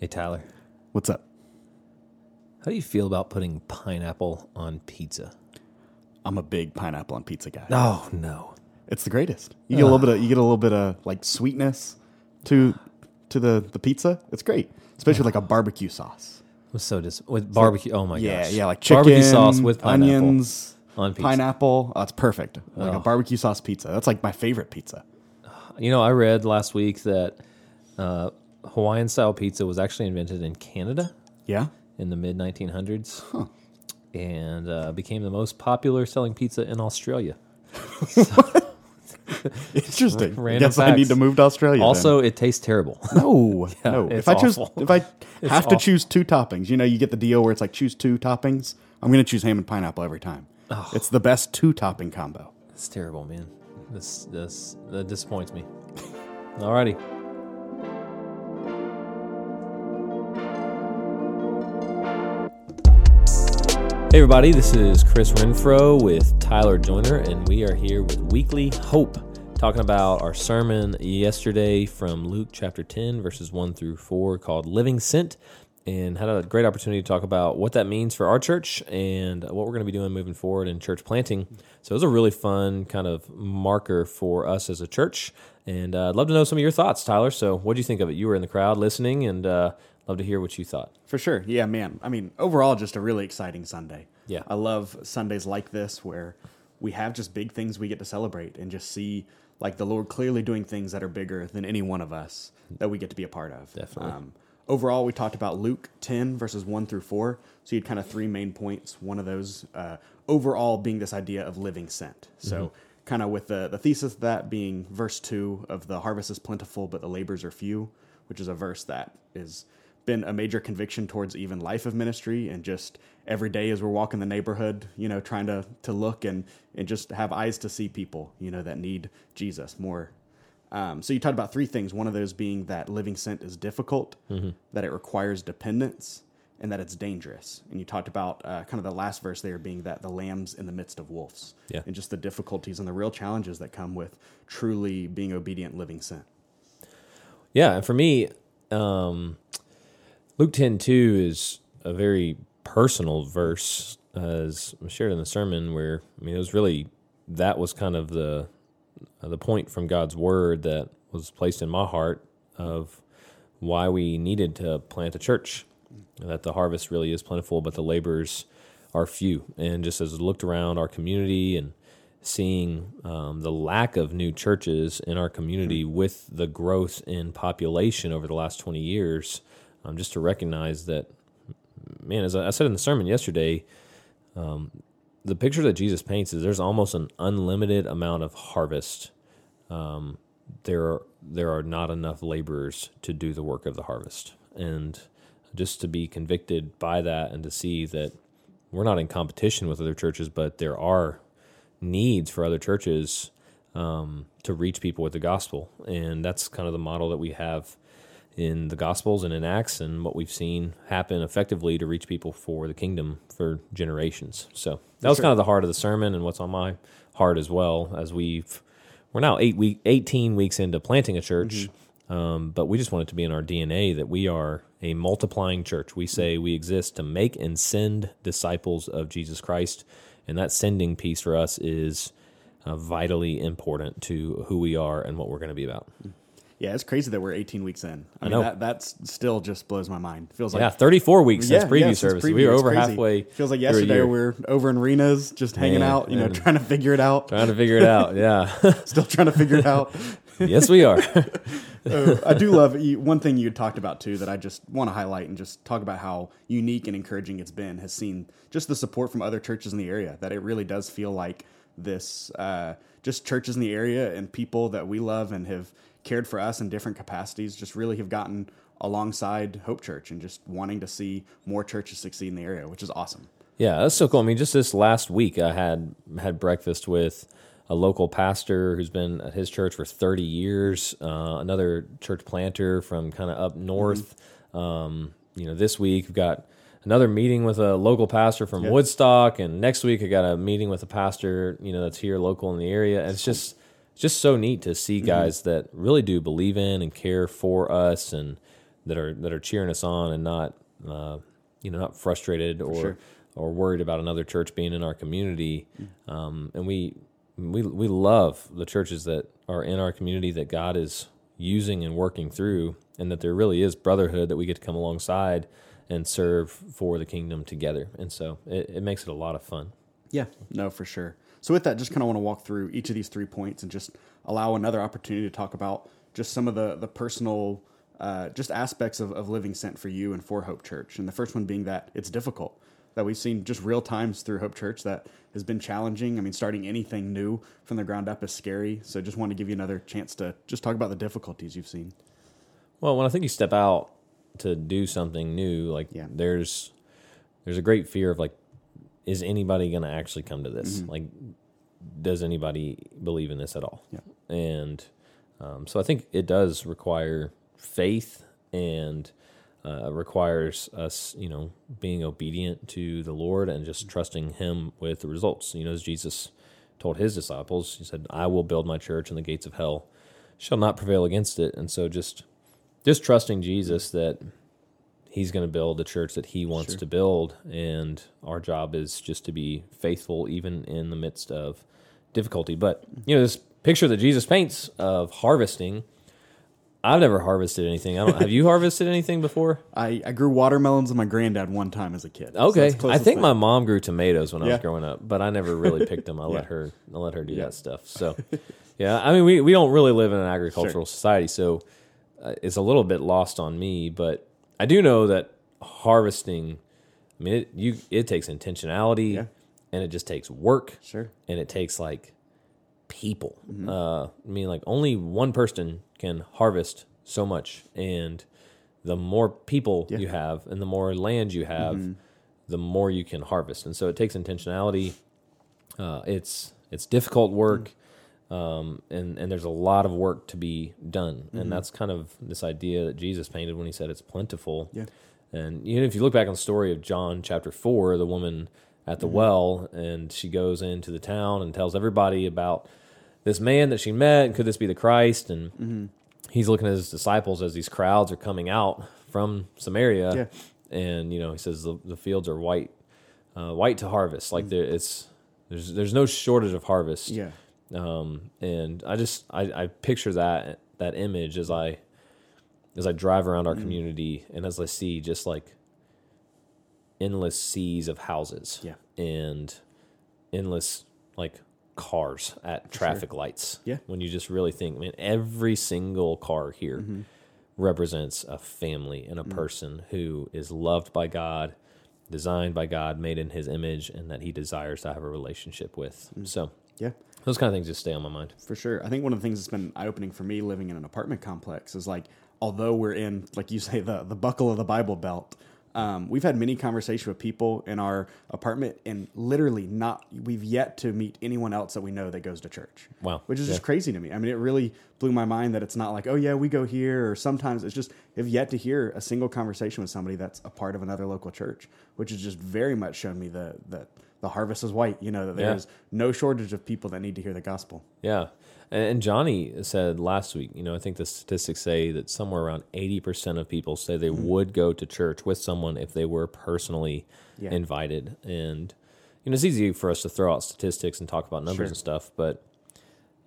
Hey, Tyler, What's up? how do you feel about putting pineapple on pizza? I'm a big pineapple on pizza guy. Oh, no. It's the greatest. You get a little bit of you get a little bit of like sweetness to to the the pizza. It's great, especially with like a barbecue sauce. I'm so dis with barbecue. Oh my yeah, gosh. yeah, like chicken, barbecue sauce with pineapple onions, on pizza. pineapple. Oh, it's perfect. Like a barbecue sauce pizza. That's like my favorite pizza. You know, I read last week that uh, Hawaiian style pizza was actually invented in Canada Yeah, in the mid 1900s and uh, became the most popular selling pizza in Australia. interesting. I Random guess I need to move to Australia. then. Also, it tastes terrible. No, no. If I choose, awful. if I It's have to awful. choose two toppings, you know, you get the deal where it's like choose two toppings. I'm going to choose ham and pineapple every time. Oh. It's the best two topping combo. It's terrible, man. This this that disappoints me. Alrighty. Everybody, this is Chris Renfro with Tyler Joyner, and we are here with Weekly Hope, talking about our sermon yesterday from Luke chapter 10, verses 1 through 4, called Living Sent, and had a great opportunity to talk about what that means for our church and what we're going to be doing moving forward in church planting. So it was a really fun kind of marker for us as a church, and uh, I'd love to know some of your thoughts, Tyler. So what do you think of it? You were in the crowd listening, and uh, love to hear what you thought. For sure. Yeah, man. I mean, overall, just a really exciting Sunday. Yeah. I love Sundays like this where we have just big things we get to celebrate and just see like the Lord clearly doing things that are bigger than any one of us that we get to be a part of. Definitely. Um, overall, we talked about Luke 10 verses 1 through 4. So you had kind of three main points. One of those uh, overall being this idea of living sent. So kind of with the, the thesis of that being verse 2 of the harvest is plentiful, but the labors are few, which is a verse that is been a major conviction towards even life of ministry and just every day as we're walking the neighborhood, you know, trying to to look and and just have eyes to see people, you know, that need Jesus more. Um, so you talked about three things. One of those being that living sent is difficult, that it requires dependence, and that it's dangerous. And you talked about uh, kind of the last verse there being that the lambs in the midst of wolves, Yeah. and just the difficulties and the real challenges that come with truly being obedient, living sent. Yeah, and for me, um, Luke ten two is a very personal verse, as shared in the sermon. Where I mean, it was really that was kind of the the point from God's word that was placed in my heart of why we needed to plant a church. That the harvest really is plentiful, but the laborers are few. And just as I looked around our community and seeing um, the lack of new churches in our community with the growth in population over the last 20 years, um, just to recognize that, man, as I said in the sermon yesterday, um, the picture that Jesus paints is there's almost an unlimited amount of harvest. Um, there are there are not enough laborers to do the work of the harvest, and just to be convicted by that and to see that we're not in competition with other churches, but there are needs for other churches um, to reach people with the gospel, and that's kind of the model that we have in the Gospels and in Acts, and what we've seen happen effectively to reach people for the kingdom for generations. So that was sure. kind of the heart of the sermon, and what's on my heart as well as we've we're now eight week, eighteen weeks into planting a church. Um, but we just want it to be in our DNA that we are a multiplying church. We say we exist to make and send disciples of Jesus Christ, and that sending piece for us is uh, vitally important to who we are and what we're going to be about. Yeah, it's crazy that we're 18 weeks in. I, mean, know. That, that's still just blows my mind. Feels like yeah, 34 weeks since preview since service. preview, we were over crazy. halfway. Feels like yesterday we are over in Rena's, just hanging Man, out, you know, trying to figure it out. trying to figure it out. Yeah. Still trying to figure it out. yes, we are. Uh, I do love you, one thing you talked about too that I just want to highlight and just talk about how unique and encouraging it's been. Has seen just the support from other churches in the area. That it really does feel like this, uh, just churches in the area and people that we love and have cared for us in different capacities. Just really have gotten alongside Hope Church and just wanting to see more churches succeed in the area, which is awesome. Yeah, that's so cool. I mean, just this last week, I had had breakfast with a local pastor who's been at his church for 30 years, uh, another church planter from kind of up north. Um, you know, this week we've got another meeting with a local pastor from Woodstock, and next week I got a meeting with a pastor, you know, that's here local in the area. And it's just it's just so neat to see guys that really do believe in and care for us and that are that are cheering us on and not uh, you know not frustrated or sure. or worried about another church being in our community. Um, and we we we love the churches that are in our community that God is using and working through, and that there really is brotherhood that we get to come alongside and serve for the kingdom together. And so it, it makes it a lot of fun. Yeah, no, for sure. So with that, just kind of want to walk through each of these three points and just allow another opportunity to talk about just some of the the personal uh, just aspects of, of living sent for you and for Hope Church. And the first one being that it's difficult. That we've seen just real times through Hope Church that has been challenging. I mean, starting anything new from the ground up is scary. So just want to give you another chance to just talk about the difficulties you've seen. Well, when I think you step out to do something new, like Yeah. there's there's a great fear of like, is anybody going to actually come to this? Like, does anybody believe in this at all? Yeah. And um, so I think it does require faith and uh, requires us, you know, being obedient to the Lord and just trusting Him with the results. You know, as Jesus told His disciples, He said, "I will build my church, and the gates of hell shall not prevail against it." And so just just trusting Jesus that he's going to build the church that he wants Sure. to build and our job is just to be faithful even in the midst of difficulty. But you know this picture that jesus paints of harvesting i've never harvested anything. I don't have you harvested anything before? I, I grew watermelons with my granddad one time as a kid. Okay. the i think thing. my mom grew tomatoes when i was growing up but i never really picked them. I let her i let her do Yeah. that stuff. So yeah i mean we, we don't really live in an agricultural society so uh, it's a little bit lost on me but i do know that harvesting i mean it you it takes intentionality Yeah. and it just takes work Sure. and it takes like people. Mm-hmm. Uh, I mean, like only one person can harvest so much, and the more people Yeah. you have, and the more land you have, Mm-hmm. the more you can harvest. And so it takes intentionality. Uh, it's it's difficult work, Mm. Um, and and there's a lot of work to be done, Mm-hmm. and that's kind of this idea that Jesus painted when he said it's plentiful. Yeah. And you know, if you look back on the story of John chapter four, the woman at the Mm-hmm. well, and she goes into the town and tells everybody about this man that she met, and could this be the Christ? And Mm-hmm. he's looking at his disciples as these crowds are coming out from Samaria, Yeah. and you know, he says the, the fields are white, uh, white to harvest. Like there, it's there's there's no shortage of harvest. Yeah. Um, and I just I, I picture that that image as I as I drive around our Mm. community and as I see just like endless seas of houses Yeah. and endless like cars at traffic lights. Yeah. When you just really think, man, every single car here Mm-hmm. represents a family and a Mm. person who is loved by God, designed by God, made in his image, and that he desires to have a relationship with. So Yeah. Those kind of things just stay on my mind. For sure. I think one of the things that's been eye opening for me living in an apartment complex is like, although we're in, like you say, the, the buckle of the Bible belt, um, we've had many conversations with people in our apartment and literally not, we've yet to meet anyone else that we know that goes to church. Wow. Which is Yeah. just crazy to me. I mean, it really blew my mind that it's not like, oh, yeah, we go here. Or sometimes it's just, have yet to hear a single conversation with somebody that's a part of another local church, which has just very much shown me the, the, the harvest is white, you know, that Yeah. there's no shortage of people that need to hear the gospel. Yeah. And Johnny said last week, you know, I think the statistics say that somewhere around 80% of people say they mm-hmm. would go to church with someone if they were personally Yeah. invited. And, you know, it's easy for us to throw out statistics and talk about numbers Sure. and stuff, but,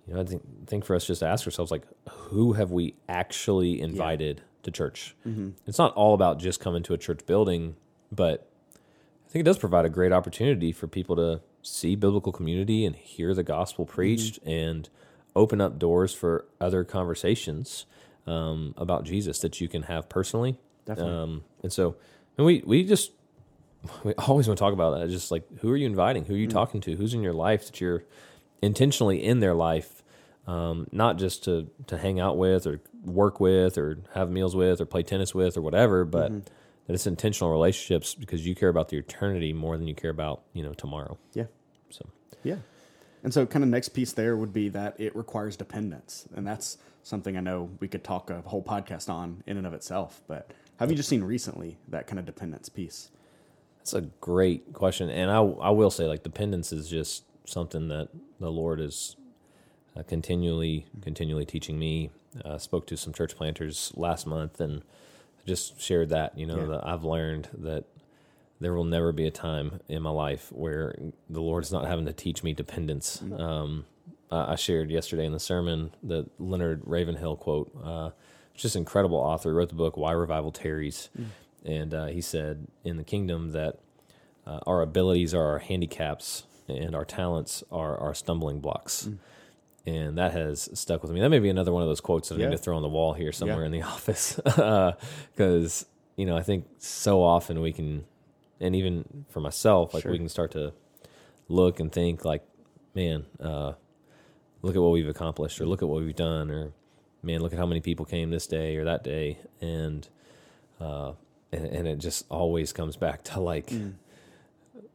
you know, I think, think for us just to ask ourselves, like, who have we actually invited to church? Mm-hmm. It's not all about just coming to a church building, but I think it does provide a great opportunity for people to see biblical community and hear the gospel preached and open up doors for other conversations um, about Jesus that you can have personally. Definitely. Um, and so, and we we just we always want to talk about that. Just like who are you inviting? Who are you talking to? Who's in your life that you're intentionally in their life, um, not just to to hang out with or work with or have meals with or play tennis with or whatever, but that it's intentional relationships because you care about the eternity more than you care about you know tomorrow. Yeah. So Yeah. And so, kind of next piece there would be that it requires dependence. And that's something I know we could talk a whole podcast on in and of itself. But have you just seen recently that kind of dependence piece? That's a great question, and I I will say like dependence is just something that the Lord is uh, continually continually teaching me. Uh, spoke to some church planters last month, and just shared that. You know Yeah. that I've learned that there will never be a time in my life where the Lord's not having to teach me dependence. Um, I shared yesterday in the sermon the Leonard Ravenhill quote. Uh, just incredible author. He wrote the book Why Revival Tarries, and uh, he said in the kingdom that uh, our abilities are our handicaps and our talents are our stumbling blocks. And that has stuck with me. That may be another one of those quotes that I Yeah. need to throw on the wall here somewhere Yeah. in the office. Because, you know, I think so often we can, and even for myself, like Sure. we can start to look and think, like, man, uh, look at what we've accomplished, or look at what we've done, or man, look at how many people came this day or that day. And, uh, and, and it just always comes back to like, Mm.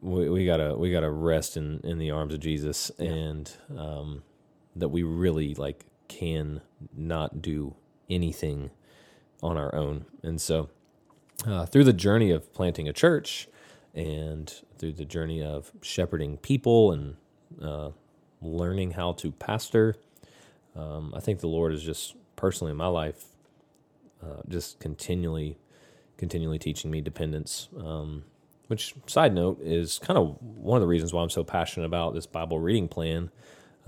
we, we gotta we gotta rest in in the arms of Jesus and um that we really like can not do anything on our own. And so uh, through the journey of planting a church and through the journey of shepherding people and uh, learning how to pastor um, I think the Lord is just personally in my life uh, just continually continually teaching me dependence um, which side note is kind of one of the reasons why I'm so passionate about this Bible reading plan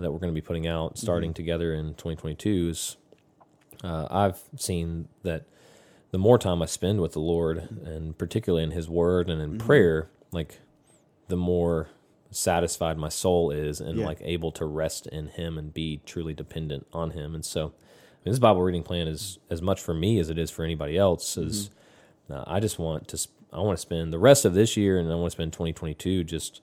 that we're going to be putting out starting together in 2022 is uh, I've seen that the more time I spend with the Lord and particularly in his word and in prayer like the more satisfied my soul is and Yeah. like able to rest in him and be truly dependent on him. And so I mean, this Bible reading plan is as much for me as it is for anybody else is uh, I just want to sp- I want to spend the rest of this year and I want to spend 2022 just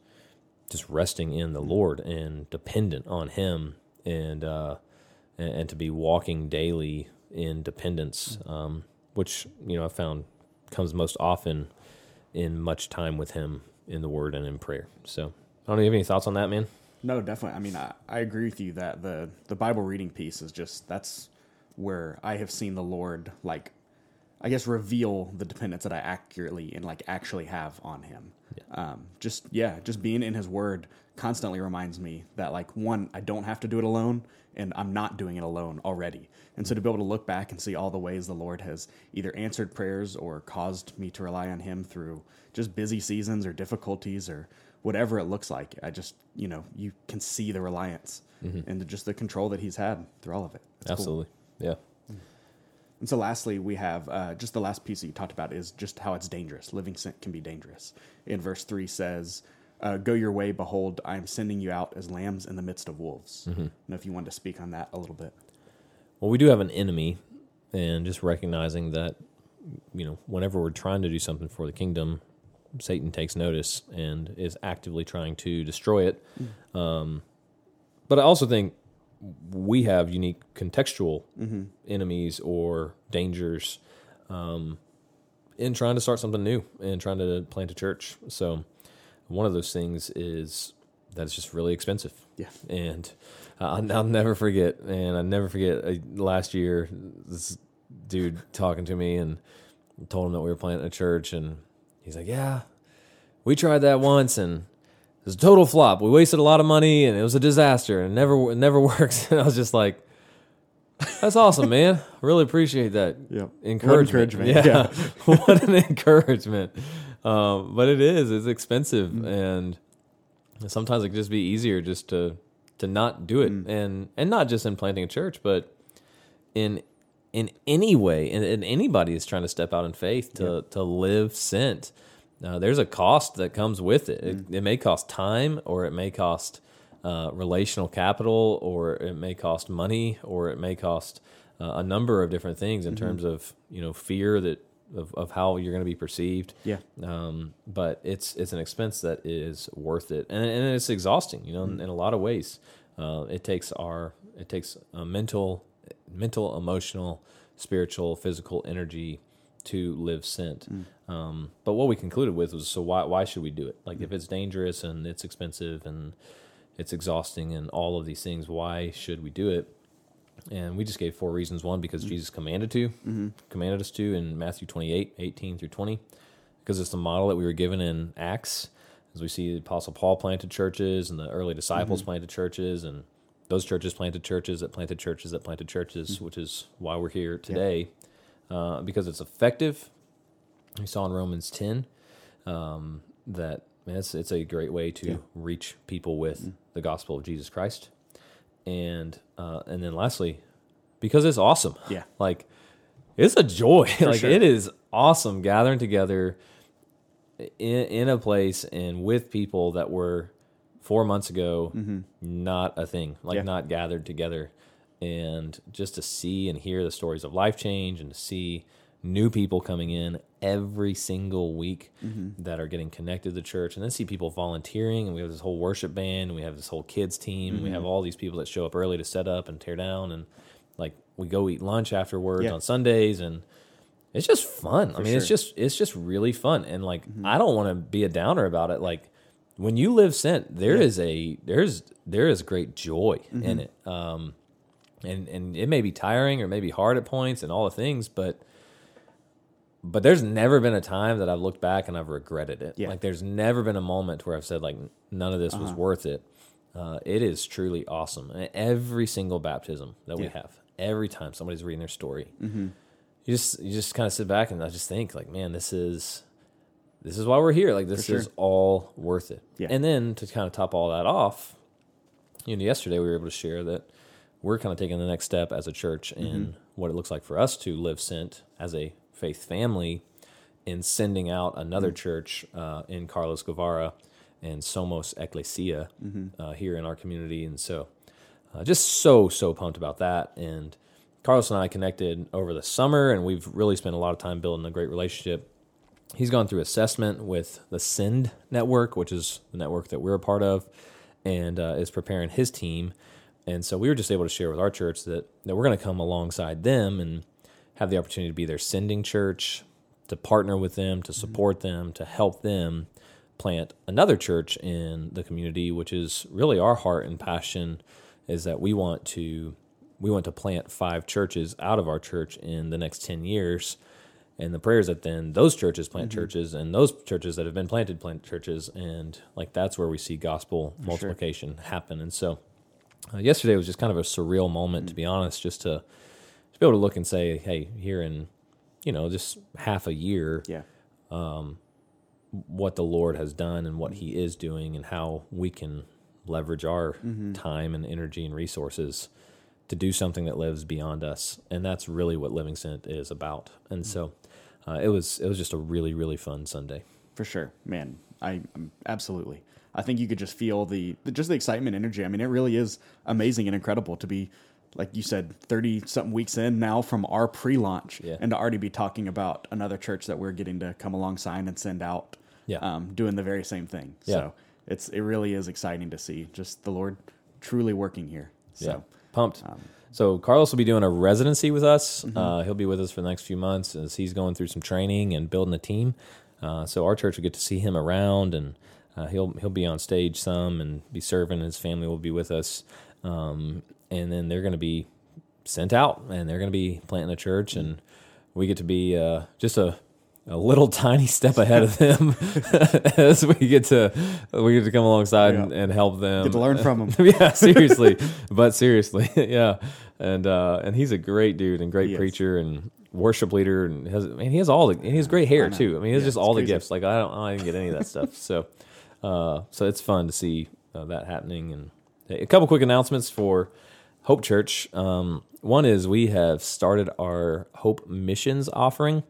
just resting in the Lord and dependent on Him and uh, and, to be walking daily in dependence, um, which you know I found comes most often in much time with Him in the Word and in prayer. So I don't know. You have any thoughts on that, man? No, definitely. I mean, I, I agree with you that the the Bible reading piece is just that's where I have seen the Lord like I guess reveal the dependence that I accurately and like actually have on him. Um, just yeah, just being in his word constantly reminds me that like one, I don't have to do it alone and I'm not doing it alone already. And so to be able to look back and see all the ways the Lord has either answered prayers or caused me to rely on him through just busy seasons or difficulties or whatever it looks like. I just, you know, you can see the reliance and just the control that he's had through all of it. Cool. Absolutely. Yeah. And so, lastly, we have uh, just the last piece that you talked about is just how it's dangerous. Living sent can be dangerous. In verse 3 says, uh, Go your way, behold, I am sending you out as lambs in the midst of wolves. I know if you wanted to speak on that a little bit. Well, we do have an enemy, and just recognizing that, you know, whenever we're trying to do something for the kingdom, Satan takes notice and is actively trying to destroy it. Um, but I also think we have unique contextual enemies or dangers um, in trying to start something new and trying to plant a church. So, one of those things is that it's just really expensive. Yeah. And I'll, I'll never forget, and I never forget uh, last year, this dude talking to me and told him that we were planting a church, and he's like, "Yeah, we tried that once, and was a total flop. We wasted a lot of money, and it was a disaster, and it never, it never works." And I was just like, "That's awesome, man. I really appreciate that Yep. encouragement. encouragement, Yeah, what an encouragement. Um, but it is. It's expensive, Mm. and sometimes it can just be easier just to to not do it, Mm. and and not just in planting a church, but in in any way, and, and anybody is trying to step out in faith to to live sent. Uh, there's a cost that comes with it. It, it may cost time, or it may cost uh, relational capital, or it may cost money, or it may cost uh, a number of different things in terms of you know fear that of, of how you're going to be perceived. Yeah. Um, but it's it's an expense that is worth it, and, and it's exhausting. You know, in, in a lot of ways, uh, it takes our it takes mental, mental, emotional, spiritual, physical energy to live sent. Mm. Um, but what we concluded with was so why why should we do it? Like if mm. it's dangerous and it's expensive and it's exhausting and all of these things, why should we do it? And we just gave four reasons. One, because mm. Jesus commanded to, mm-hmm. commanded us to in Matthew 28, 18 through 20, because it's the model that we were given in Acts. As we see, the Apostle Paul planted churches and the early disciples mm-hmm. planted churches, and those churches planted churches that planted churches that planted churches, which is why we're here today. Uh, because it's effective. We saw in Romans 10 um, that man, it's, it's a great way to Yeah. reach people with the gospel of Jesus Christ. And uh, and then lastly, because it's awesome. Yeah. Like it's a joy. like sure. it is awesome gathering together in in a place and with people that were four months ago not a thing. Like Mm-hmm. Yeah. not gathered together. And just to see and hear the stories of life change and to see new people coming in every single week Mm-hmm. that are getting connected to the church and then see people volunteering and we have this whole worship band and we have this whole kids team we Mm-hmm. have all these people that show up early to set up and tear down and like we go eat lunch afterwards Yeah. on Sundays and it's just fun. I mean, it's sure. Mm-hmm. just it's just really fun and like I don't want to be a downer about it like when you live sent there is a there's there is great joy Mm-hmm. in it. Um and and it may be tiring or maybe hard at points and all the things, but but there's never been a time that I've looked back and I've regretted it. Yeah. Like there's never been a moment where I've said like none of this Uh-huh. was worth it. Uh, it is truly awesome. And every single baptism that we Yeah. Mm-hmm. have, every time somebody's reading their story, you just you just kind of sit back and I just think like, man, this is this is why we're here. Like this sure. is all worth it. Yeah. And then to kind of top all that off, you know, yesterday we were able to share that we're kind of taking the next step as a church in Mm-hmm. what it looks like for us to live sent as a faith family in sending out another Mm-hmm. church uh, in Carlos Guevara and Somos Ecclesia Mm-hmm. uh, here in our community. And so uh, just so, so pumped about that. And Carlos and I connected over the summer, and we've really spent a lot of time building a great relationship. He's gone through assessment with the Send Network, which is the network that we're a part of, and uh, is preparing his team. And so we were just able to share with our church that, that we're going to come alongside them and have the opportunity to be their sending church, to partner with them, to mm-hmm. support them, to help them plant another church in the community, which is really our heart and passion is that we want to we want to plant five churches out of our church in the next 10 years. And the prayers that then those churches plant mm-hmm. churches and those churches that have been planted plant churches. And like that's where we see gospel multiplication happen. And so uh, yesterday was just kind of a surreal moment to be honest just to to be able to look and say hey here in you know just half a year Yeah. what the Lord has done and what He is doing, and how we can leverage our Mm-hmm. time and energy and resources to do something that lives beyond us. And that's really what Living Sent is about. And so uh, it was it was just a really really fun Sunday. For sure, man. I um, absolutely. I think you could just feel the, the just the excitement, energy. I mean, it really is amazing and incredible to be, like you said, thirty something weeks in now from our pre-launch, Yeah. and to already be talking about another church that we're getting to come alongside and send out, Yeah. um, doing the very same thing. Yeah. So it's it really is exciting to see just the Lord truly working here. So yeah, pumped. um, so Carlos will be doing a residency with us. Mm-hmm. Uh, he'll be with us for the next few months as he's going through some training and building a team. Uh, so our church will get to see him around, and uh, he'll he'll be on stage some and be serving. His family will be with us, um, and then they're going to be sent out, and they're going to be planting a church, and we get to be uh, just a a little tiny step ahead of them as we get to we get to come alongside and, and help them get to learn from them. yeah, seriously, but seriously, yeah, and uh, and he's a great dude and great He is. preacher and worship leader and has I mean he has all the and he has great hair too. I mean he has Yeah, just all the gifts. Like I don't I didn't get any of that stuff. So uh, so it's fun to see uh, that happening. And a couple quick announcements for Hope Church. Um, one is we have started our Hope Missions offering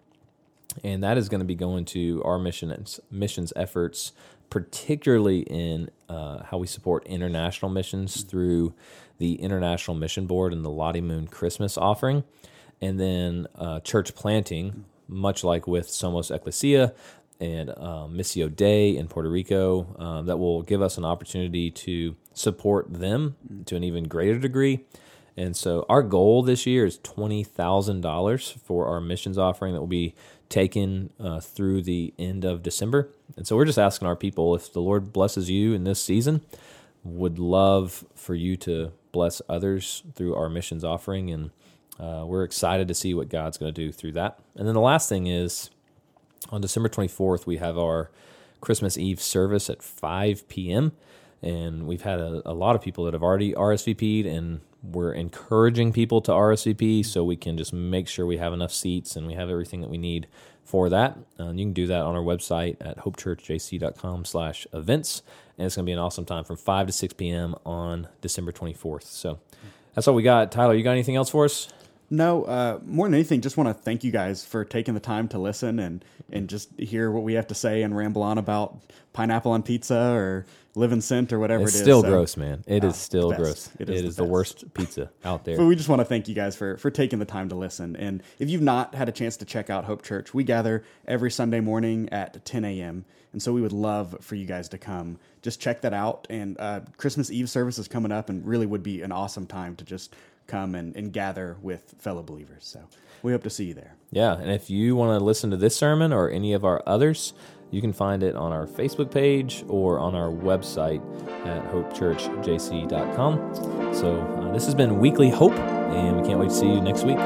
and that is going to be going to our missions missions efforts, particularly in uh, how we support international missions through the International Mission Board and the Lottie Moon Christmas offering, and then uh, church planting, much like with Somos Ecclesia and uh, Missio Dei in Puerto Rico, um, that will give us an opportunity to support them to an even greater degree. And so our goal this year is twenty thousand dollars for our missions offering that will be taken uh, through the end of December. And so we're just asking our people if the Lord blesses you in this season, would love for you to bless others through our missions offering, and uh, we're excited to see what God's going to do through that. And then the last thing is on December 24th, we have our Christmas Eve service at 5 p.m. And we've had a, a lot of people that have already RSVP'd, and we're encouraging people to RSVP so we can just make sure we have enough seats and we have everything that we need for that. Uh, you can do that on our website at hopechurchjc.com slash events. And it's going to be an awesome time from 5 to 6 p.m. on December 24th. So that's all we got. Tyler, you got anything else for us? No, uh, more than anything, just want to thank you guys for taking the time to listen and, and just hear what we have to say and ramble on about pineapple on pizza or living sent or whatever It's it is. still So- gross, man. It is Ah, still gross. It it is is, the the, worst pizza out there. But we just want to thank you guys for for taking the time to listen. And if you've not had a chance to check out Hope Church, we gather every Sunday morning at 10 a.m. And so we would love for you guys to come. Just check that out. And uh, Christmas Eve service is coming up, and really would be an awesome time to just come and, and gather with fellow believers. So we hope to see you there. Yeah, and if you want to listen to this sermon or any of our others, you can find it on our Facebook page or on our website at hopechurchjc.com. So uh, this has been Weekly Hope, and we can't wait to see you next week.